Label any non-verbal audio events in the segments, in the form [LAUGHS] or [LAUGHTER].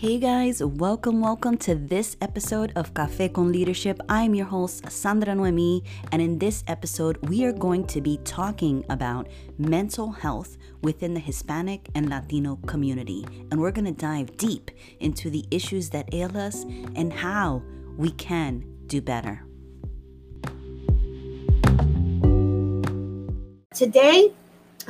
Hey guys, welcome, welcome to this episode of Café con Leadership. I'm your host, Sandra Noemi, and in this episode, we are going to be talking about mental health within the Hispanic and Latino community. And we're going to dive deep into the issues that ail us and how we can do better. Today,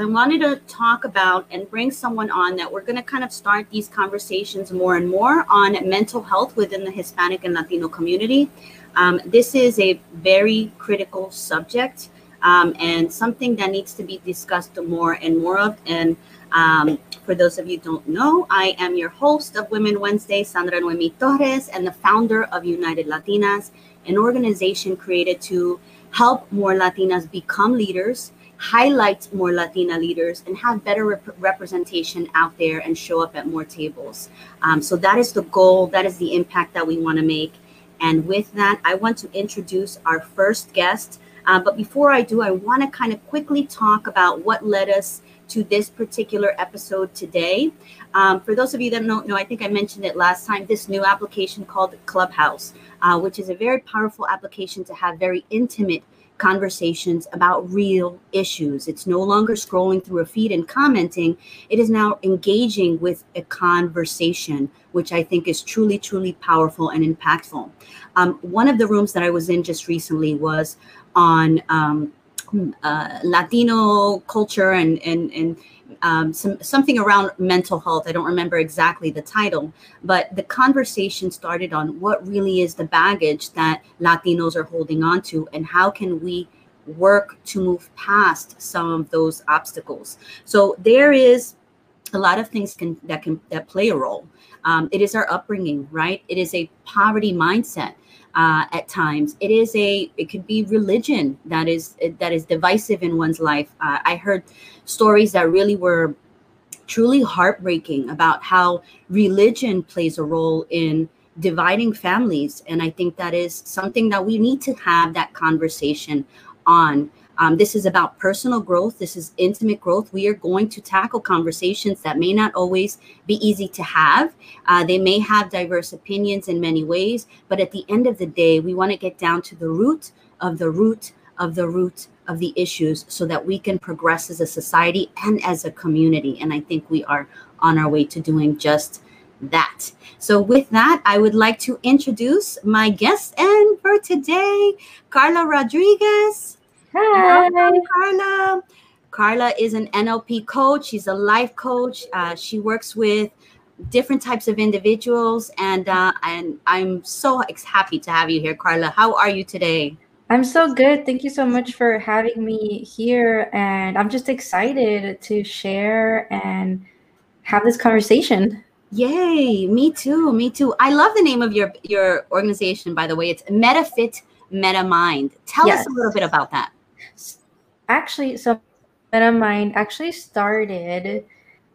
I wanted to talk about and bring someone on that we're going to kind of start these conversations more and more on mental health within the Hispanic and Latino community. Um, this is a very critical subject um, and something that needs to be discussed more and more of. And um, for those of you don't know, I am your host of Women Wednesday, Sandra Noemi Torres, and the founder of United Latinas, an organization created to help more Latinas become leaders highlight more Latina leaders and have better rep- representation out there and show up at more tables. Um, so that is the goal, that is the impact that we want to make. And with that, I want to introduce our first guest. Uh, but before I do, I want to kind of quickly talk about what led us to this particular episode today. Um, for those of you that don't know, I think I mentioned it last time, this new application called Clubhouse, uh, which is a very powerful application to have very intimate conversations about real issues. It's no longer scrolling through a feed and commenting. It is now engaging with a conversation, which I think is truly, truly powerful and impactful. Um, one of the rooms that I was in just recently was on um, uh, Latino culture and, and, and um, some something around mental health. I don't remember exactly the title, but the conversation started on what really is the baggage that Latinos are holding on to, and how can we work to move past some of those obstacles. So there is a lot of things can that can that play a role. Um, it is our upbringing, right? It is a poverty mindset uh, at times. It is a it could be religion that is that is divisive in one's life. Uh, I heard stories that really were truly heartbreaking about how religion plays a role in dividing families and i think that is something that we need to have that conversation on um, this is about personal growth. This is intimate growth. We are going to tackle conversations that may not always be easy to have. Uh, they may have diverse opinions in many ways, but at the end of the day, we want to get down to the root of the root of the root of the issues so that we can progress as a society and as a community. And I think we are on our way to doing just that. So, with that, I would like to introduce my guest and for today, Carla Rodriguez. Hi. Welcome, Carla. Carla is an NLP coach. She's a life coach. Uh, she works with different types of individuals, and uh, and I'm so happy to have you here, Carla. How are you today? I'm so good. Thank you so much for having me here, and I'm just excited to share and have this conversation. Yay! Me too. Me too. I love the name of your your organization. By the way, it's MetaFit MetaMind. Tell yes. us a little bit about that actually, so Meta Mind actually started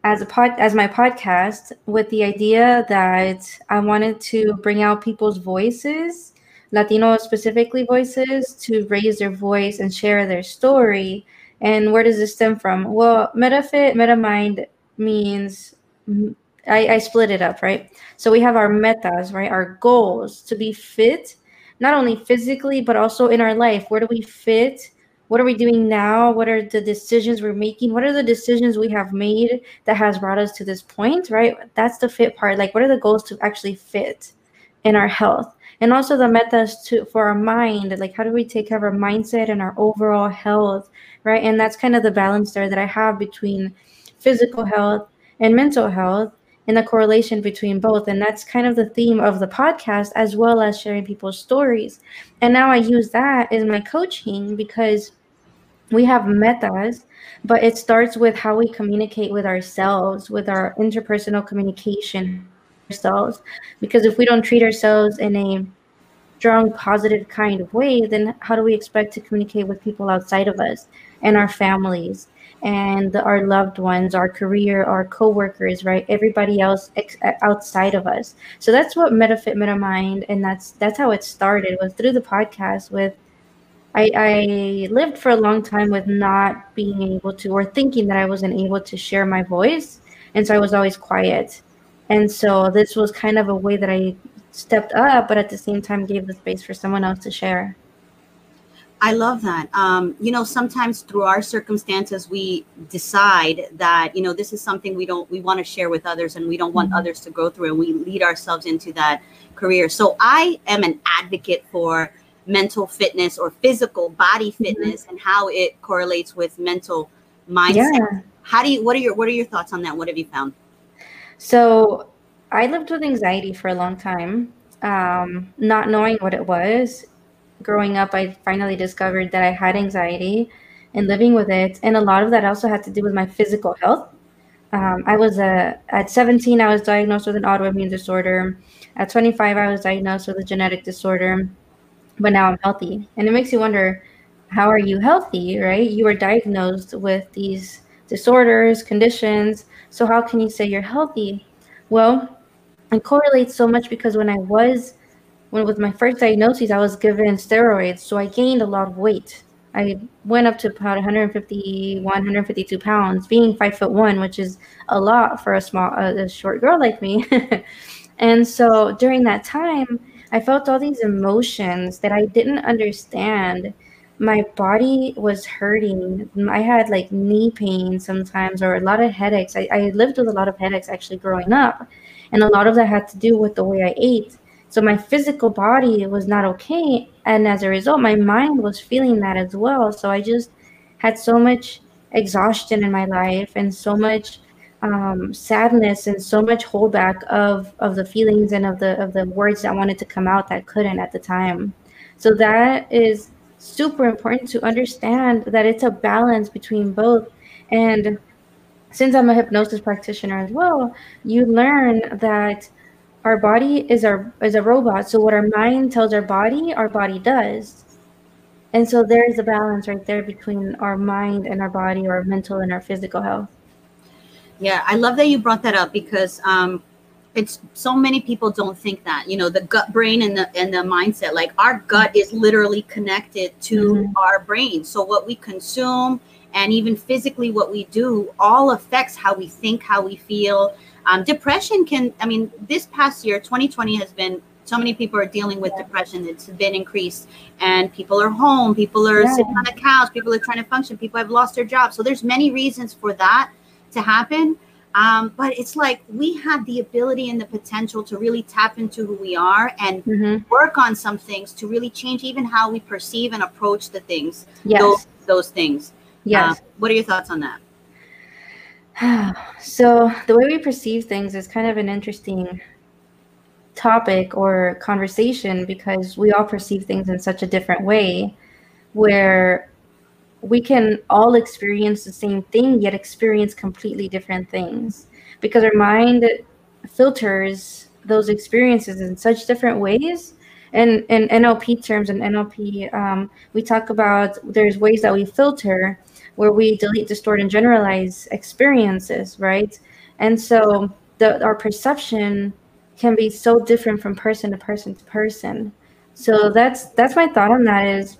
as a pod as my podcast with the idea that I wanted to bring out people's voices, Latino specifically voices, to raise their voice and share their story. And where does this stem from? Well, MetaFit, MetaMind means I, I split it up, right? So we have our metas, right? Our goals to be fit, not only physically, but also in our life. Where do we fit? What are we doing now? What are the decisions we're making? What are the decisions we have made that has brought us to this point right? That's the fit part. Like what are the goals to actually fit in our health? And also the metas to for our mind like how do we take care of our mindset and our overall health right? And that's kind of the balance there that i have between physical health and mental health and the correlation between both. And that's kind of the theme of the podcast, as well as sharing people's stories. And now I use that as my coaching because we have metas, but it starts with how we communicate with ourselves, with our interpersonal communication ourselves. Because if we don't treat ourselves in a strong, positive kind of way, then how do we expect to communicate with people outside of us and our families and our loved ones, our career, our coworkers, right? Everybody else ex- outside of us. So that's what MetaFit MetaMind, and that's that's how it started was through the podcast. With I, I lived for a long time with not being able to, or thinking that I wasn't able to share my voice, and so I was always quiet. And so this was kind of a way that I stepped up, but at the same time gave the space for someone else to share. I love that. Um, you know, sometimes through our circumstances, we decide that you know this is something we don't we want to share with others, and we don't want mm-hmm. others to go through, and we lead ourselves into that career. So I am an advocate for mental fitness or physical body mm-hmm. fitness mm-hmm. and how it correlates with mental mindset. Yeah. How do you? What are your What are your thoughts on that? What have you found? So I lived with anxiety for a long time, um, not knowing what it was. Growing up, I finally discovered that I had anxiety and living with it. And a lot of that also had to do with my physical health. Um, I was a, at 17, I was diagnosed with an autoimmune disorder. At 25, I was diagnosed with a genetic disorder, but now I'm healthy. And it makes you wonder, how are you healthy, right? You were diagnosed with these disorders, conditions. So how can you say you're healthy? Well, it correlates so much because when I was, when with my first diagnosis, I was given steroids, so I gained a lot of weight. I went up to about 150, 152 pounds, being five foot one, which is a lot for a small, a short girl like me. [LAUGHS] and so during that time, I felt all these emotions that I didn't understand my body was hurting. I had like knee pain sometimes or a lot of headaches. I, I lived with a lot of headaches actually growing up. And a lot of that had to do with the way I ate. So my physical body was not okay. And as a result, my mind was feeling that as well. So I just had so much exhaustion in my life and so much um, sadness and so much holdback of of the feelings and of the of the words that wanted to come out that couldn't at the time. So that is super important to understand that it's a balance between both. And since I'm a hypnosis practitioner as well, you learn that our body is our is a robot. So what our mind tells our body, our body does. And so there is a balance right there between our mind and our body, our mental and our physical health. Yeah, I love that you brought that up because um, it's so many people don't think that you know the gut brain and the and the mindset like our gut is literally connected to mm-hmm. our brain so what we consume and even physically what we do all affects how we think how we feel um, depression can i mean this past year 2020 has been so many people are dealing with yeah. depression it's been increased and people are home people are yeah. sitting on the couch people are trying to function people have lost their jobs so there's many reasons for that to happen um, but it's like we have the ability and the potential to really tap into who we are and mm-hmm. work on some things to really change even how we perceive and approach the things. Yes. Those, those things. Yes. Uh, what are your thoughts on that? [SIGHS] so the way we perceive things is kind of an interesting topic or conversation because we all perceive things in such a different way where we can all experience the same thing yet experience completely different things. Because our mind filters those experiences in such different ways. And in nlp terms and nlp um, we talk about there's ways that we filter where we delete distort and generalize experiences right? And so the, our perception can be so different from person to person to person. So that's that's my thought on that is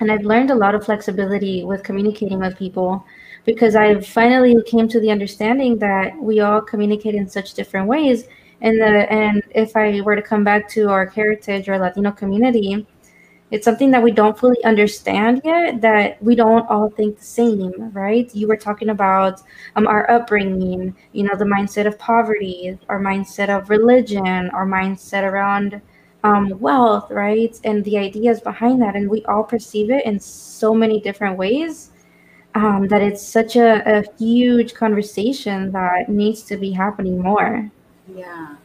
and I've learned a lot of flexibility with communicating with people because I finally came to the understanding that we all communicate in such different ways. And the and if I were to come back to our heritage or Latino community, it's something that we don't fully understand yet. That we don't all think the same, right? You were talking about um, our upbringing, you know, the mindset of poverty, our mindset of religion, our mindset around um, wealth, right? And the ideas behind that. And we all perceive it in so many different ways um, that it's such a, a huge conversation that needs to be happening more. Yeah.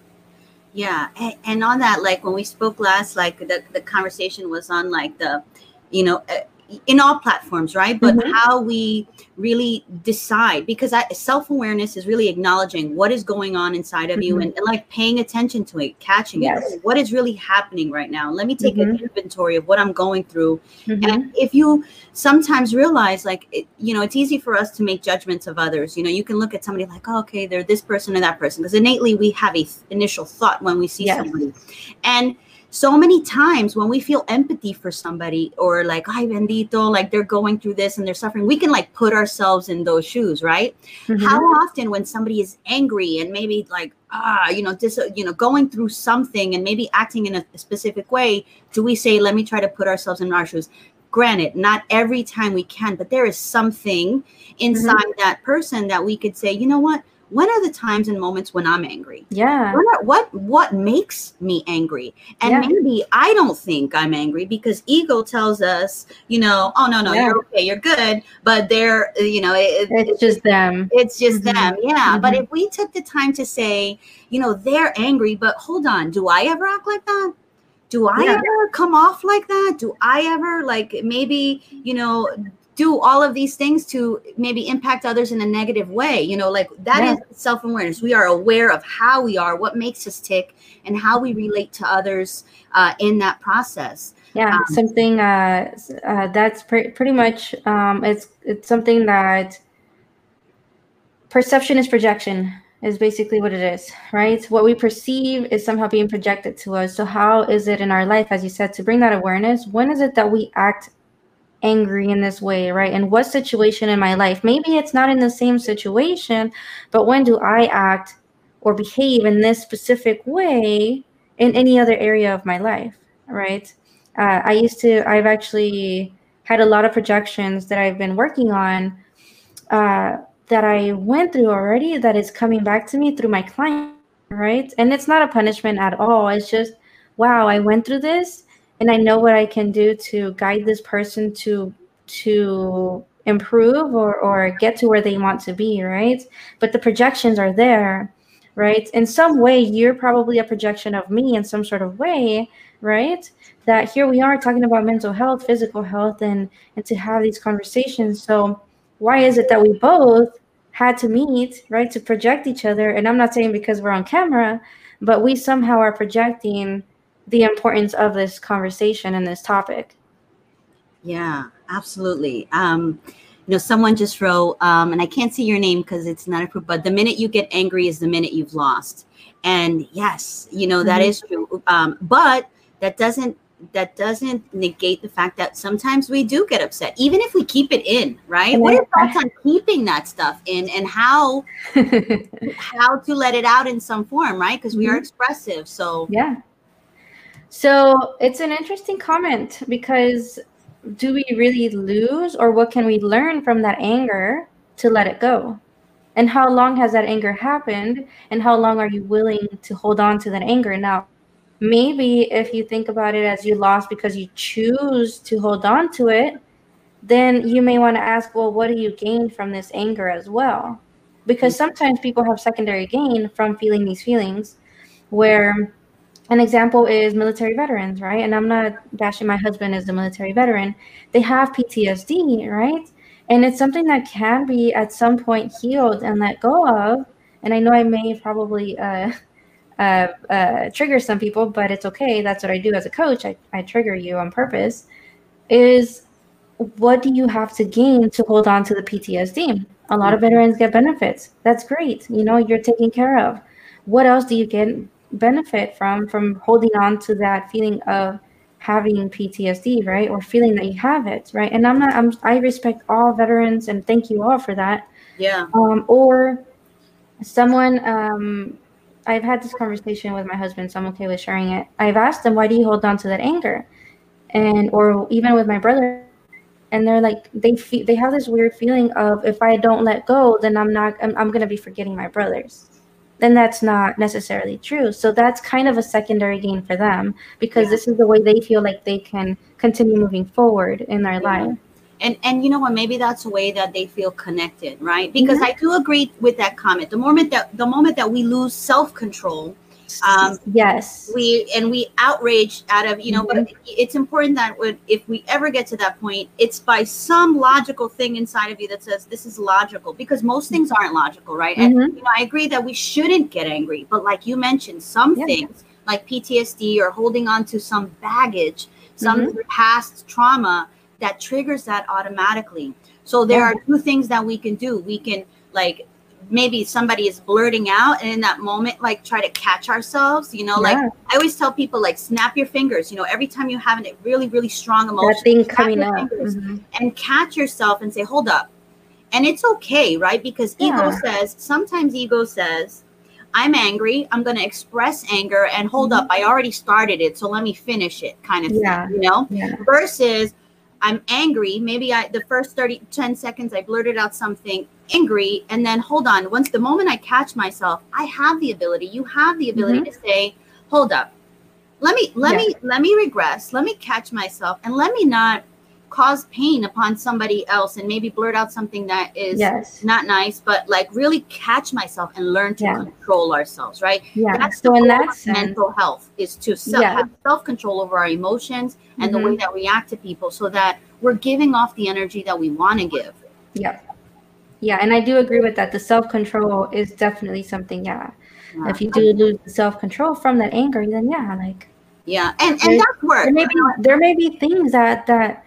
Yeah. And, and on that, like when we spoke last, like the, the conversation was on like the, you know, in all platforms, right? But mm-hmm. how we really decide because self awareness is really acknowledging what is going on inside of mm-hmm. you and, and, like paying attention to it, catching yes. it. What is really happening right now? Let me take mm-hmm. an inventory of what I'm going through. And mm-hmm. if you sometimes realize, like, it, you know, it's easy for us to make judgments of others. You know, you can look at somebody like, oh, okay, they're this person or that person because innately we have a th- initial thought when we see yes. somebody. And so many times when we feel empathy for somebody or like ay bendito like they're going through this and they're suffering we can like put ourselves in those shoes right? Mhm. how often when somebody is angry and maybe like ah you know dis- you know going through something and maybe acting in a specific way do we say let me try to put ourselves in our shoes granted not every time we can but there is something inside that person that we could say you know what when are the times and moments when i'm angry yeah. what what what makes me angry and Yeah. maybe i don't think i'm angry because ego tells us you know oh no no Yeah. you're okay you're good but they're you know it, It's just them. it's just Mhm. them yeah but Mhm. if we took the time to say you know they're angry but hold on do i ever act like that do i Yeah. ever come off like that do i ever like maybe you know do all of these things to maybe impact others in a negative way you know like that is Yeah. self-awareness we are aware of how we are what makes us tick and how we relate to others uh, in that process Yeah, Um, something uh, uh, that's pre- pretty much um, it's it's something that perception is projection is basically what it is, right? What we perceive is somehow being projected to us. So how is it in our life, as you said, to bring that awareness? When is it that we act angry in this way, right? In what situation in my life? Maybe it's not in the same situation, but when do I act or behave in this specific way in any other area of my life, right? Uh, I used to, I've actually had a lot of projections that I've been working on uh, that I went through already that is coming back to me through my client, right? And it's not a punishment at all. It's just, wow, I went through this and I know what I can do to guide this person to to improve or, or get to where they want to be, right? But the projections are there, right? In some way, you're probably a projection of me in some sort of way, right? That here we are talking about mental health, physical health, and and to have these conversations. So why is it that we both had to meet, right, to project each other? And I'm not saying because we're on camera, but we somehow are projecting the importance of this conversation and this topic. Yeah, absolutely. Um, you know, someone just wrote, um, and I can't see your name because it's not approved, but the minute you get angry is the minute you've lost. And yes, you know, that Mhm. is true. Um, but that doesn't that doesn't negate the fact that sometimes we do get upset, even if we keep it in, right? What are thoughts on keeping that stuff in and how [LAUGHS] how to let it out in some form, right? Because we are Mhm. expressive. So Yeah. So it's an interesting comment because do we really lose or what can we learn from that anger to let it go? And how long has that anger happened? And how long are you willing to hold on to that anger? Now, maybe if you think about it as you lost because you choose to hold on to it, then you may want to ask, well, what do you gain from this anger as well? Because mm. sometimes people have secondary gain from feeling these feelings, where an example is military veterans, right? And I'm not bashing my husband as a military veteran. They have PTSD, right? And it's something that can be at some point healed and let go of. And I know I may probably uh, [LAUGHS] uh, uh, trigger some people, but it's okay. That's what I do as a coach. I, I trigger you on purpose. Is what do you have to gain to hold on to the PTSD? A lot of veterans get benefits. That's great. You know, you're taken care of. What else do you get benefit from from holding on to that feeling of having PTSD, right? Or feeling that you have it, right? And I'm not I'm I respect all veterans and thank you all for that. yeah, Um or someone um I've had this conversation with my husband, so I'm okay with sharing it. I've asked them, why do you hold on to that anger? And or even with my brother, and they're like they feel they have this weird feeling of if I don't let go, then I'm not I'm, I'm gonna be forgetting my brothers. Then that's not necessarily true. So that's kind of a secondary gain for them because Yeah. this is the way they feel like they can continue moving forward in their Yeah. life. and and you know what maybe that's a way that they feel connected right because mm-hmm. i do agree with that comment the moment that the moment that we lose self-control um yes. we and we outrage out of you know but it's important that when, if we ever get to that point it's by some logical thing inside of you that says this is logical because most things aren't logical right and Mhm. you know i agree that we shouldn't get angry but like you mentioned some Yeah. things like ptsd or holding on to some baggage some past trauma that triggers that automatically so there Yeah. are two things that we can do we can like maybe somebody is blurting out and in that moment like try to catch ourselves you know like i always tell people like snap your fingers you know every time you have a really really strong emotion that thing coming up. Mhm. and catch yourself and say hold up and it's okay right because ego says sometimes ego says i'm angry i'm going to express anger and hold Mhm. up i already started it so let me finish it kind of Yeah. thing you know Yeah. versus I'm angry. Maybe I the first 30, 10 seconds I blurted out something angry, and then hold on. Once the moment I catch myself, I have the ability. You have the ability to say, "Hold up, let me let Mm-hmm. Yeah. me let me regress. Let me catch myself, and let me not cause pain upon somebody else, and maybe blurt out something that is." Yes. Not nice, but like really catch myself and learn to Yeah. control ourselves, right? Yeah. That's So the in that sense, mental health is to self, Yeah. have self control over our emotions and the Mhm. way that we act to people, so that we're giving off the energy that we want to give. yeah. Yeah, and I do agree with that. The self control is definitely something. Yeah. Yeah. If you do lose the self control from that anger, then yeah, like Yeah, and and that's work. there may be there may be things that that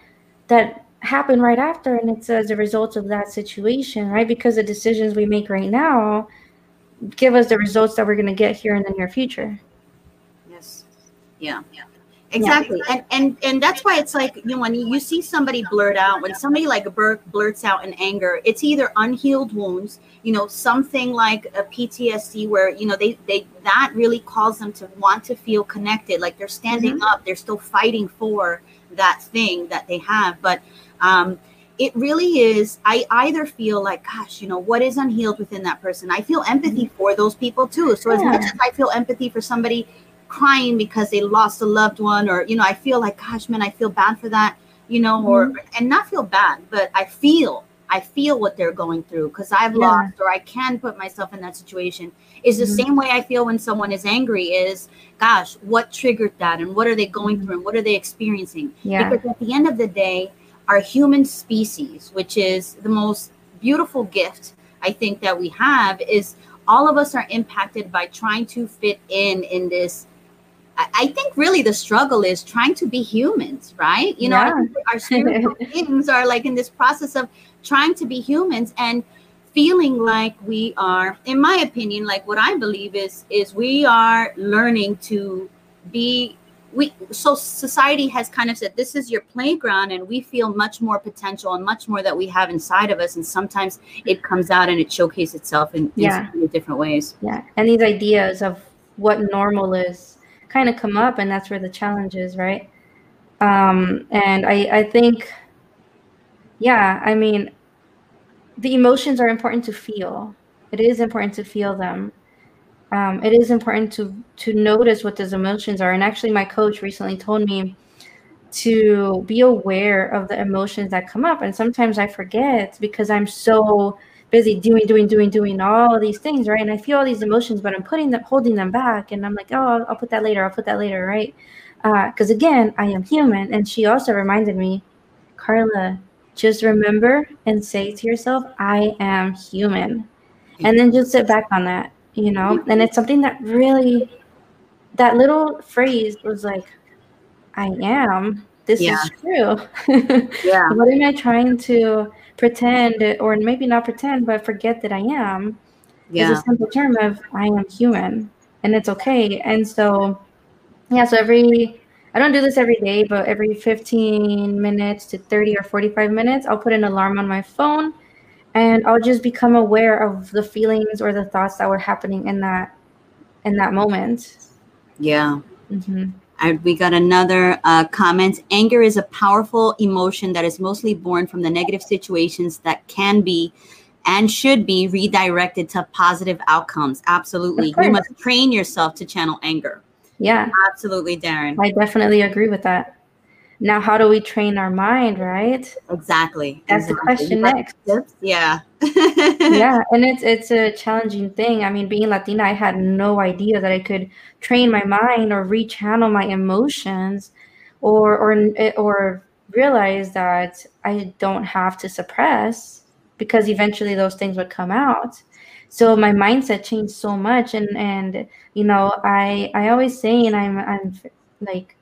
that happen right after, and it's as a result of that situation, right? Because the decisions we make right now give us the results that we're going to get here in the near future. Yes. Yeah. Yeah. Exactly. And and and that's why it's like, you know, when you see somebody blurt out, when somebody like Burke blurts out in anger, it's either unhealed wounds, you know, something like a PTSD where, you know, they they that really calls them to want to feel connected, like they're standing up, they're still fighting for that thing that they have, but um it really is i either feel like gosh you know what is unhealed within that person? I feel empathy for those people too. So as much as i feel empathy for somebody crying because they lost a loved one or you know i feel like gosh man i feel bad for that you know or and not feel bad but i feel i feel what they're going through because i've Yeah. lost or i can put myself in that situation is the Mhm. same way i feel when someone is angry is gosh what triggered that and what are they going Mhm. through and what are they experiencing Yeah. because at the end of the day our human species which is the most beautiful gift i think that we have is all of us are impacted by trying to fit in in this I think really the struggle is trying to be humans, right? You know, Yeah. our [LAUGHS] spiritual beings are like in this process of trying to be humans and feeling like we are, in my opinion, like what I believe is is we are learning to be we so society has kind of said this is your playground and we feel much more potential and much more that we have inside of us and sometimes it comes out and it showcases itself in, in Yeah. many different ways Yeah. And these ideas of what normal is kind of come up, and that's where the challenge is, right? Um, and I, I think, yeah, I mean, the emotions are important to feel. It is important to feel them. Um, it is important to to notice what those emotions are. And actually, my coach recently told me to be aware of the emotions that come up. And sometimes I forget because I'm so busy doing, doing, doing, doing all these things, right? And I feel all these emotions, but I'm putting them, holding them back, and I'm like, oh, I'll, I'll put that later. I'll put that later, right? Uh, because again, I am human. And she also reminded me, Carla, just remember and say to yourself, I am human, and then just sit back on that, you know. And it's something that really, that little phrase was like, I am. This Yeah. is true. [LAUGHS] yeah what am I trying to pretend, or maybe not pretend, but forget that I am? yeah Is a simple term of I am human, and it's okay. And so, yeah. So every I don't do this every day, but every 15 minutes to 30 or 45 minutes, I'll put an alarm on my phone, and I'll just become aware of the feelings or the thoughts that were happening in that in that moment. yeah hmm I, we got another uh, comment. Anger is a powerful emotion that is mostly born from the negative situations that can be and should be redirected to positive outcomes. Absolutely. You must train yourself to channel anger. Yeah. Absolutely, Darren. I definitely agree with that. Now, how do we train our mind, right? Exactly. That's the question next. tips? Yeah. [LAUGHS] yeah, and it's it's a challenging thing. I mean, being Latina, I had no idea that I could train my mind or rechannel my emotions, or or eh, or realize that I don't have to suppress because eventually those things would come out. So my mindset changed so much, and and you know, I I always say, and I'm I'm like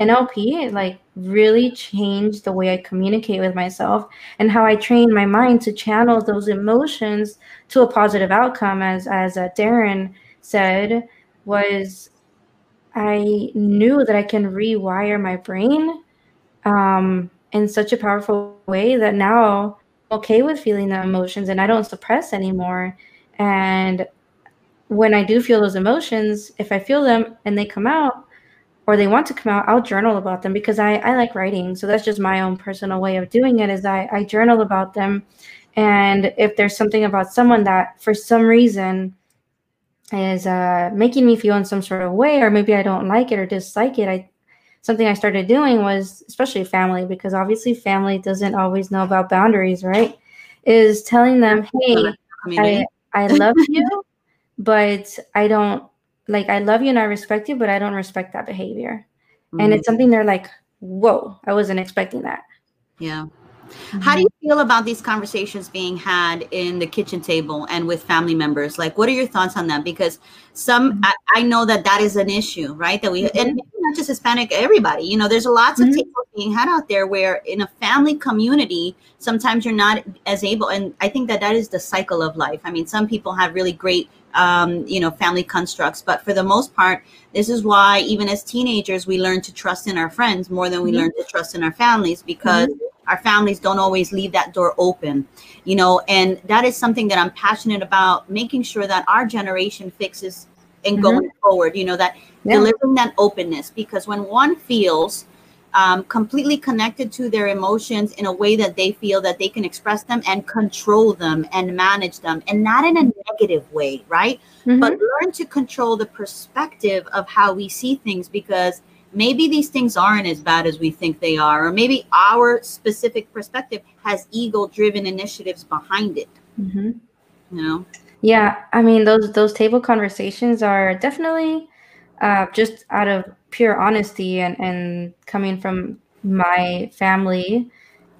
NLP, like really changed the way I communicate with myself and how I train my mind to channel those emotions to a positive outcome. As as uh, Darren said, was I knew that I can rewire my brain um, in such a powerful way that now I'm okay with feeling the emotions and I don't suppress anymore. And when I do feel those emotions, if I feel them and they come out, or they want to come out, I'll journal about them because I, I like writing. So that's just my own personal way of doing it is I, I journal about them. And if there's something about someone that for some reason is uh, making me feel in some sort of way, or maybe I don't like it or dislike it, I something I started doing was especially family, because obviously family doesn't always know about boundaries, right? Is telling them, hey, I, I love you, [LAUGHS] but I don't like I love you and I respect you, but I don't respect that behavior. Mm-hmm. And it's something they're like, whoa, I wasn't expecting that. Yeah. Mm-hmm. How do you feel about these conversations being had in the kitchen table and with family members? Like, what are your thoughts on that? Because some, mm-hmm. I, I, know that that is an issue, right? That we, and mm-hmm. not just Hispanic, everybody, you know, there's lots of mm-hmm. tables being had out there where in a family community, sometimes you're not as able. And I think that that is the cycle of life. I mean, some people have really great um, you know, family constructs. But for the most part, this is why even as teenagers, we learn to trust in our friends more than we mm-hmm. learn to trust in our families because mm-hmm. our families don't always leave that door open, you know. And that is something that I'm passionate about, making sure that our generation fixes and mm-hmm. going forward. You know that yeah. delivering that openness because when one feels um, completely connected to their emotions in a way that they feel that they can express them and control them and manage them and not in a negative way right mm-hmm. but learn to control the perspective of how we see things because maybe these things aren't as bad as we think they are or maybe our specific perspective has ego driven initiatives behind it mm-hmm. you know yeah i mean those those table conversations are definitely uh, just out of pure honesty and, and coming from my family,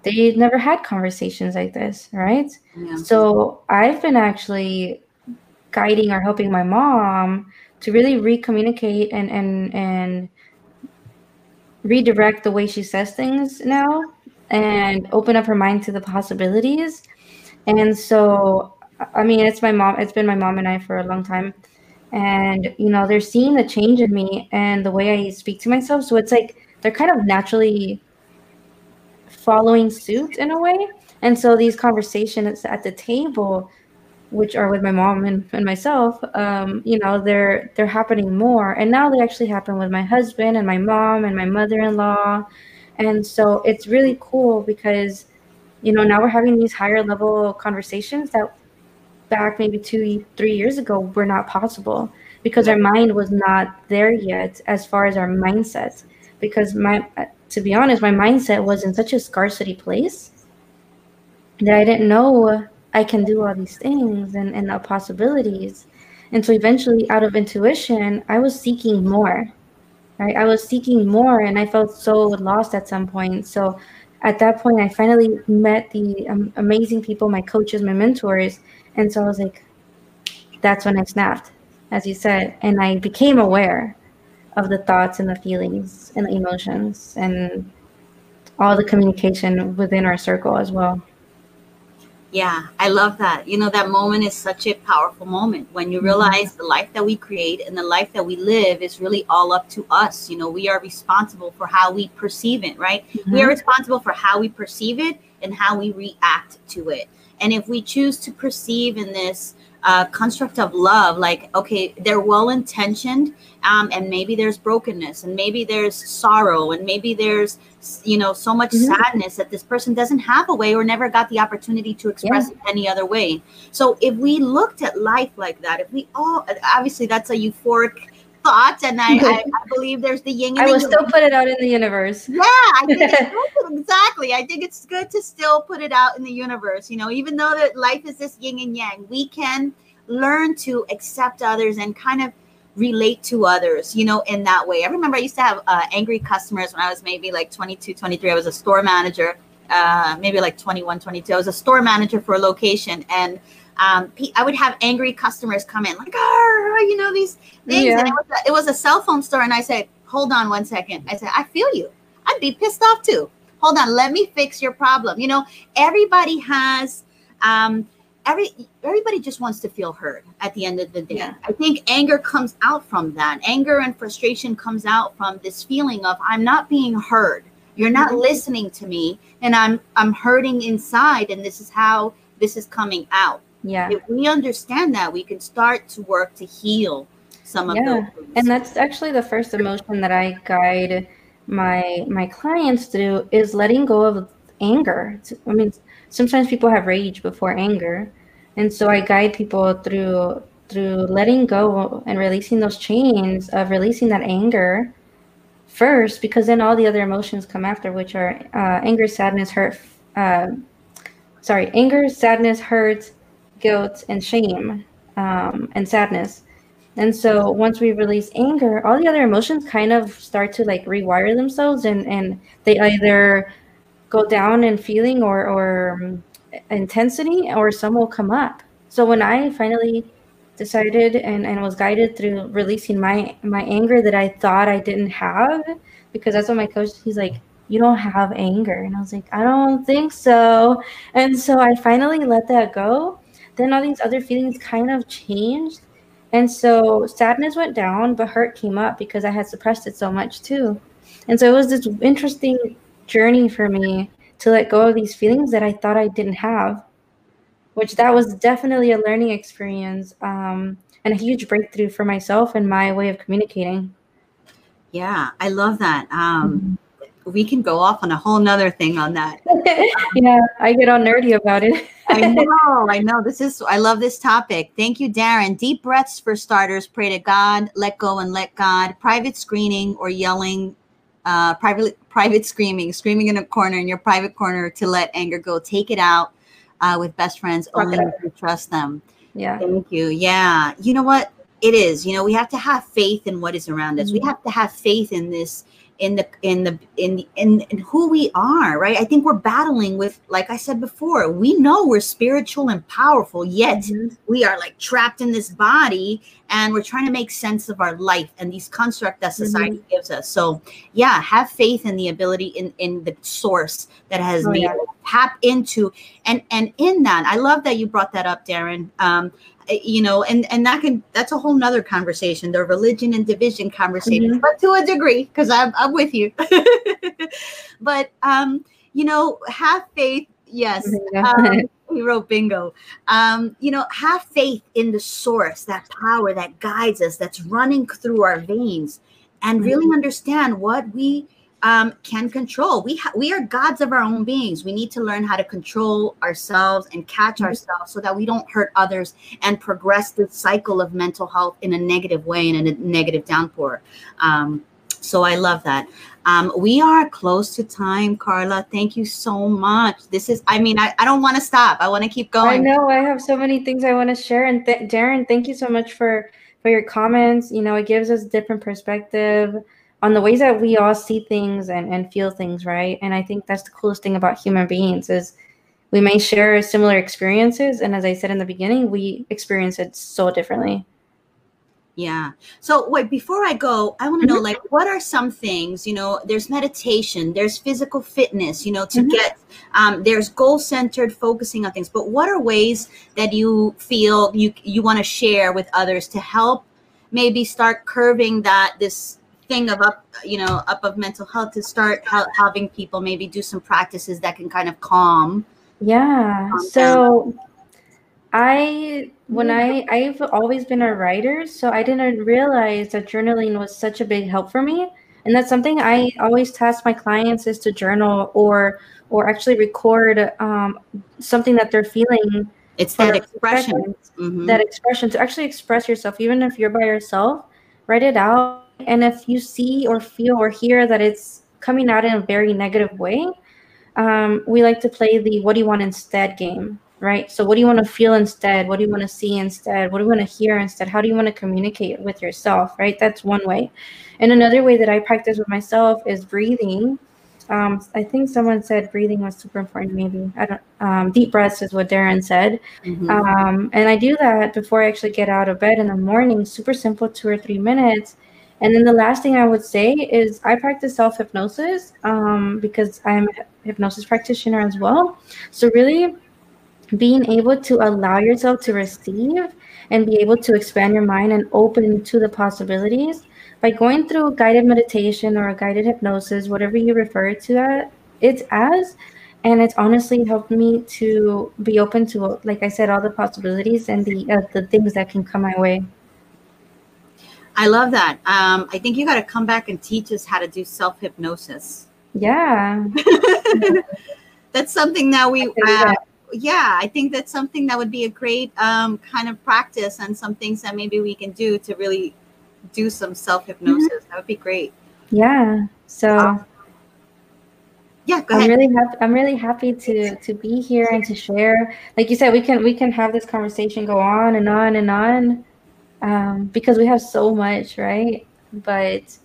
they never had conversations like this, right? Yeah. So I've been actually guiding or helping my mom to really recommunicate and and and redirect the way she says things now and open up her mind to the possibilities. And so I mean it's my mom it's been my mom and I for a long time and you know they're seeing the change in me and the way i speak to myself. So it's like they're kind of naturally following suit in a way. And so these conversations at the table which are with my mom and, and myself um, you know they're they're happening more. And now they actually happen with my husband and my mom and my mother-in-law. And so it's really cool because you know now we're having these higher level conversations that back maybe two, three years ago were not possible because our mind was not there yet as far as our mindset. Because my, to be honest, my mindset was in such a scarcity place that I didn't know I can do all these things and, and the possibilities. And so eventually, out of intuition, I was seeking more. Right? I was seeking more, and I felt so lost at some point. So at that point, I finally met the um, amazing people, my coaches, my mentors, and so I was like, that's when I snapped, as you said. And I became aware of the thoughts and the feelings and the emotions and all the communication within our circle as well. Yeah, I love that. You know, that moment is such a powerful moment when you mm-hmm. realize the life that we create and the life that we live is really all up to us. You know, we are responsible for how we perceive it, right? Mm-hmm. We are responsible for how we perceive it and how we react to it. And if we choose to perceive in this uh, construct of love, like, okay, they're well intentioned, um, and maybe there's brokenness, and maybe there's sorrow, and maybe there's, you know, so much mm-hmm. sadness that this person doesn't have a way or never got the opportunity to express yeah. it any other way. So if we looked at life like that, if we all, obviously, that's a euphoric thoughts, and I, I, [LAUGHS] I, believe there's the yin. And yang. I will still put it out in the universe. Yeah, I think [LAUGHS] exactly. I think it's good to still put it out in the universe. You know, even though that life is this yin and yang, we can learn to accept others and kind of relate to others you know in that way i remember i used to have uh, angry customers when i was maybe like 22 23 i was a store manager uh, maybe like 21 22 i was a store manager for a location and um, I would have angry customers come in like, oh, you know, these things. Yeah. And it was, a, it was a cell phone store. And I said, hold on one second. I said, I feel you. I'd be pissed off too. Hold on, let me fix your problem. You know, everybody has um every everybody just wants to feel heard at the end of the day. Yeah. I think anger comes out from that. Anger and frustration comes out from this feeling of I'm not being heard. You're not Mhm. listening to me and I'm I'm hurting inside and this is how this is coming out. Yeah. If we understand that, we can start to work to heal some of Yeah, those. And that's actually the first emotion that I guide my my clients through is letting go of anger. I mean, sometimes people have rage before anger, and so I guide people through through letting go and releasing those chains of releasing that anger first, because then all the other emotions come after, which are uh, anger, sadness, hurt. Uh, sorry, anger, sadness, hurt, guilt, and shame, um, and sadness. And so once we release anger, all the other emotions kind of start to like rewire themselves and, and they either go down in feeling or, or um, intensity or some will come up. So when I finally decided and, and was guided through releasing my my anger that I thought I didn't have, because that's what my coach he's like, you don't have anger. And I was like, I don't think so. And so I finally let that go. Then all these other feelings kind of changed and so sadness went down, but hurt came up because I had suppressed it so much too. And so it was this interesting journey for me to let go of these feelings that I thought I didn't have, which that was definitely a learning experience um, and a huge breakthrough for myself and my way of communicating. Yeah, I love that. Um, we can go off on a whole nother thing on that. [LAUGHS] yeah, I get all nerdy about it. I [LAUGHS] know, I know. This is I love this topic. Thank you, Darren. Deep breaths for starters. Pray to God, let go and let God. Private screening or yelling, uh, private private screaming, screaming in a corner in your private corner to let anger go. Take it out uh, with best friends. Only if you trust them. yeah. Thank you. Yeah. You know what? It is. You know, we have to have faith in what is around us. We Mhm. have to have faith in this, in the, in the, in, in, in who we are, right? I think we're battling with, like I said before, we know we're spiritual and powerful, yet Mhm. we are like trapped in this body and we're trying to make sense of our life and these constructs that society gives us. So, yeah, have faith in the ability in, in the source that has Oh, made yeah. tap into and and in that i love that you brought that up darren um you know and and that can that's a whole nother conversation the religion and division conversation Mhm. but to a degree because I'm, I'm with you. [LAUGHS] But um you know have faith yes um, [LAUGHS] he wrote bingo. Um you know have faith in the source that power that guides us that's running through our veins and really understand what we um, can control. We ha- we are gods of our own beings. We need to learn how to control ourselves and catch Mhm. ourselves so that we don't hurt others and progress the cycle of mental health in a negative way and in a negative downpour. Um, so I love that. Um, we are close to time, Carla. Thank you so much. This is, I mean, I, I don't want to stop. I want to keep going. I know I have so many things I want to share, and th- Darren, thank you so much for for your comments. You know, it gives us different perspective on the ways that we all see things and, and feel things, right? And I think that's the coolest thing about human beings is we may share similar experiences, and as I said in the beginning, we experience it so differently. Yeah. So wait, before I go, I want to know like what are some things, you know, there's meditation, there's physical fitness, you know, to Mhm. get um there's goal-centered focusing on things. But what are ways that you feel you you want to share with others to help maybe start curving that this thing of up, you know, up of mental health to start ha- having people maybe do some practices that can kind of calm. Yeah. Calm So I when I I've always been a writer, so I didn't realize that journaling was such a big help for me. And that's something I always task my clients is to journal or or actually record um, something that they're feeling. It's that expression. Mhm. That expression to actually express yourself, even if you're by yourself, write it out. And if you see or feel or hear that it's coming out in a very negative way, um, we like to play the what do you want instead game, right? So, what do you want to feel instead? What do you want to see instead? What do you want to hear instead? How do you want to communicate with yourself, right? That's one way. And another way that I practice with myself is breathing. Um, I think someone said breathing was super important. Maybe I don't. Um, deep breaths is what Darren said. Mhm. Um, and I do that before I actually get out of bed in the morning. Super simple, two or three minutes. And then the last thing I would say is I practice self hypnosis um, because I'm a hypnosis practitioner as well. So, really being able to allow yourself to receive and be able to expand your mind and open to the possibilities by going through guided meditation or a guided hypnosis, whatever you refer to that, it's as. And it's honestly helped me to be open to, like I said, all the possibilities and the uh, the things that can come my way. I love that. Um, I think you got to come back and teach us how to do self hypnosis. Yeah. [LAUGHS] that's something that we, uh, yeah, I think that's something that would be a great um, kind of practice and some things that maybe we can do to really do some self hypnosis. Mm-hmm. That would be great. Yeah. So. Um, yeah, go ahead. I'm really happy. I'm really happy to to be here and to share. Like you said, we can we can have this conversation go on and on and on um, because we have so much, right? But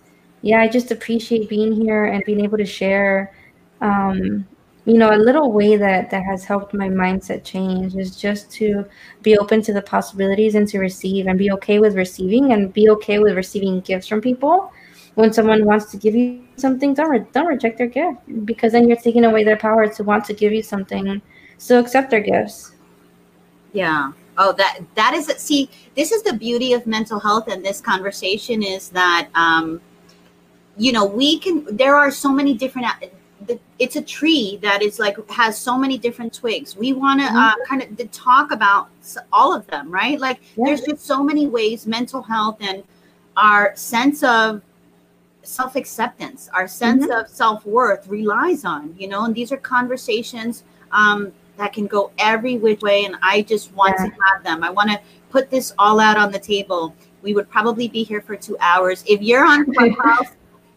yeah, I just appreciate being here and being able to share. Um, you know, a little way that that has helped my mindset change is just to be open to the possibilities and to receive and be okay with receiving and be okay with receiving gifts from people. When someone wants to give you something, don't re- don't reject their gift because then you're taking away their power to want to give you something. So accept their gifts. Yeah, Oh, that that is it. See, this is the beauty of mental health and this conversation is that um, you know we can. There are so many different. It's a tree that is like has so many different twigs. We want to mm-hmm. uh, kind of talk about all of them, right? Like yeah. there's just so many ways mental health and our sense of self acceptance, our sense mm-hmm. of self worth relies on. You know, and these are conversations. Um, that can go every which way and i just want yeah. to have them. I want to put this all out on the table. We would probably be here for two hours. If you're on [LAUGHS] clubhouse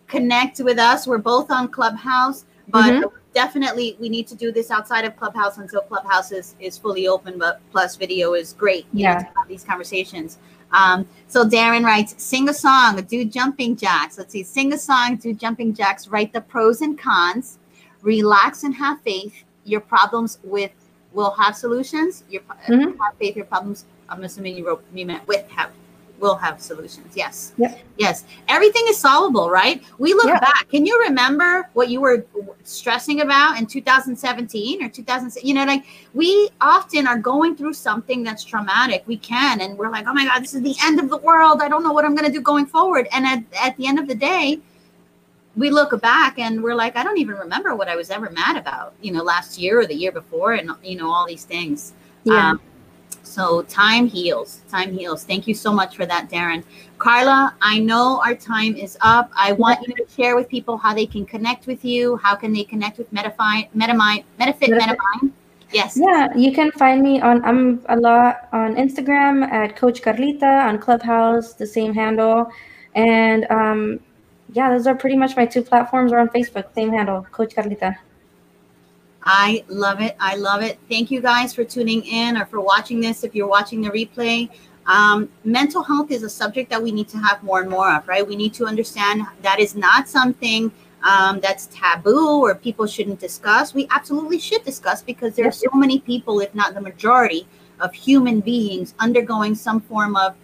connect with us. We're both on clubhouse but mm-hmm. definitely we need to do this outside of clubhouse until clubhouse is, is fully open but plus video is great. Yeah. know, these conversations. Um, so Darren writes, sing a song, do jumping jacks. Let's see, sing a song, do jumping jacks, write the pros and cons, relax and have faith, your problems with will have solutions. Your mm-hmm. have faith. Your problems. I'm assuming you wrote me meant with have will have solutions. Yes. Yep. Yes. Everything is solvable, right? We look yep. back. Can you remember what you were stressing about in 2017 or 2000? You know, like we often are going through something that's traumatic. We can, and we're like, oh my God, this is the end of the world. I don't know what I'm going to do going forward. And at, at the end of the day, we look back and we're like, I don't even remember what I was ever mad about, you know, last year or the year before, and you know, all these things. Yeah. Um, so time heals. Time heals. Thank you so much for that, Darren. Carla, I know our time is up. I want you to share with people how they can connect with you. How can they connect with Metafine, Metamind, Metafit, Metamind? Yes. Yeah, you can find me on I'm a lot on Instagram at Coach Carlita on Clubhouse, the same handle, and um, yeah, those are pretty much my two platforms. Are on Facebook, same handle, Coach Carlita. I love it. I love it. Thank you guys for tuning in or for watching this. If you're watching the replay, um, mental health is a subject that we need to have more and more of, right? We need to understand that is not something um, that's taboo or people shouldn't discuss. We absolutely should discuss because there are so many people, if not the majority, of human beings undergoing some form of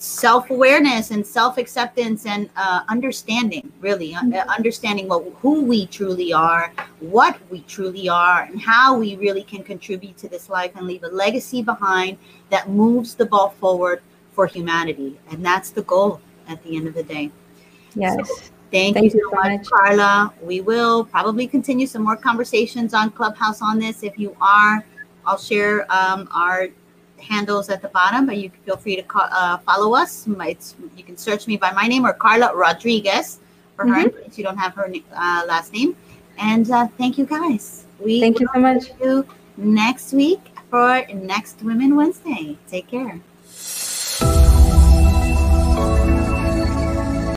self-awareness and self-acceptance and uh, understanding really uh, mm-hmm. understanding what who we truly are what we truly are and how we really can contribute to this life and leave a legacy behind that moves the ball forward for humanity. And that's the goal at the end of the day. Yes. So, thank, thank, you so much, much. Carla. We will probably continue some more conversations on clubhouse on this. If you are i'll share um, our handles at the bottom, but you can feel free to call, uh, follow us. It's, you can search me by my name or Carla Rodriguez for mm-hmm. her, in case you don't have her uh, last name. And uh, thank you guys. We thank you so much. You next week for Next Women Wednesday. Take care.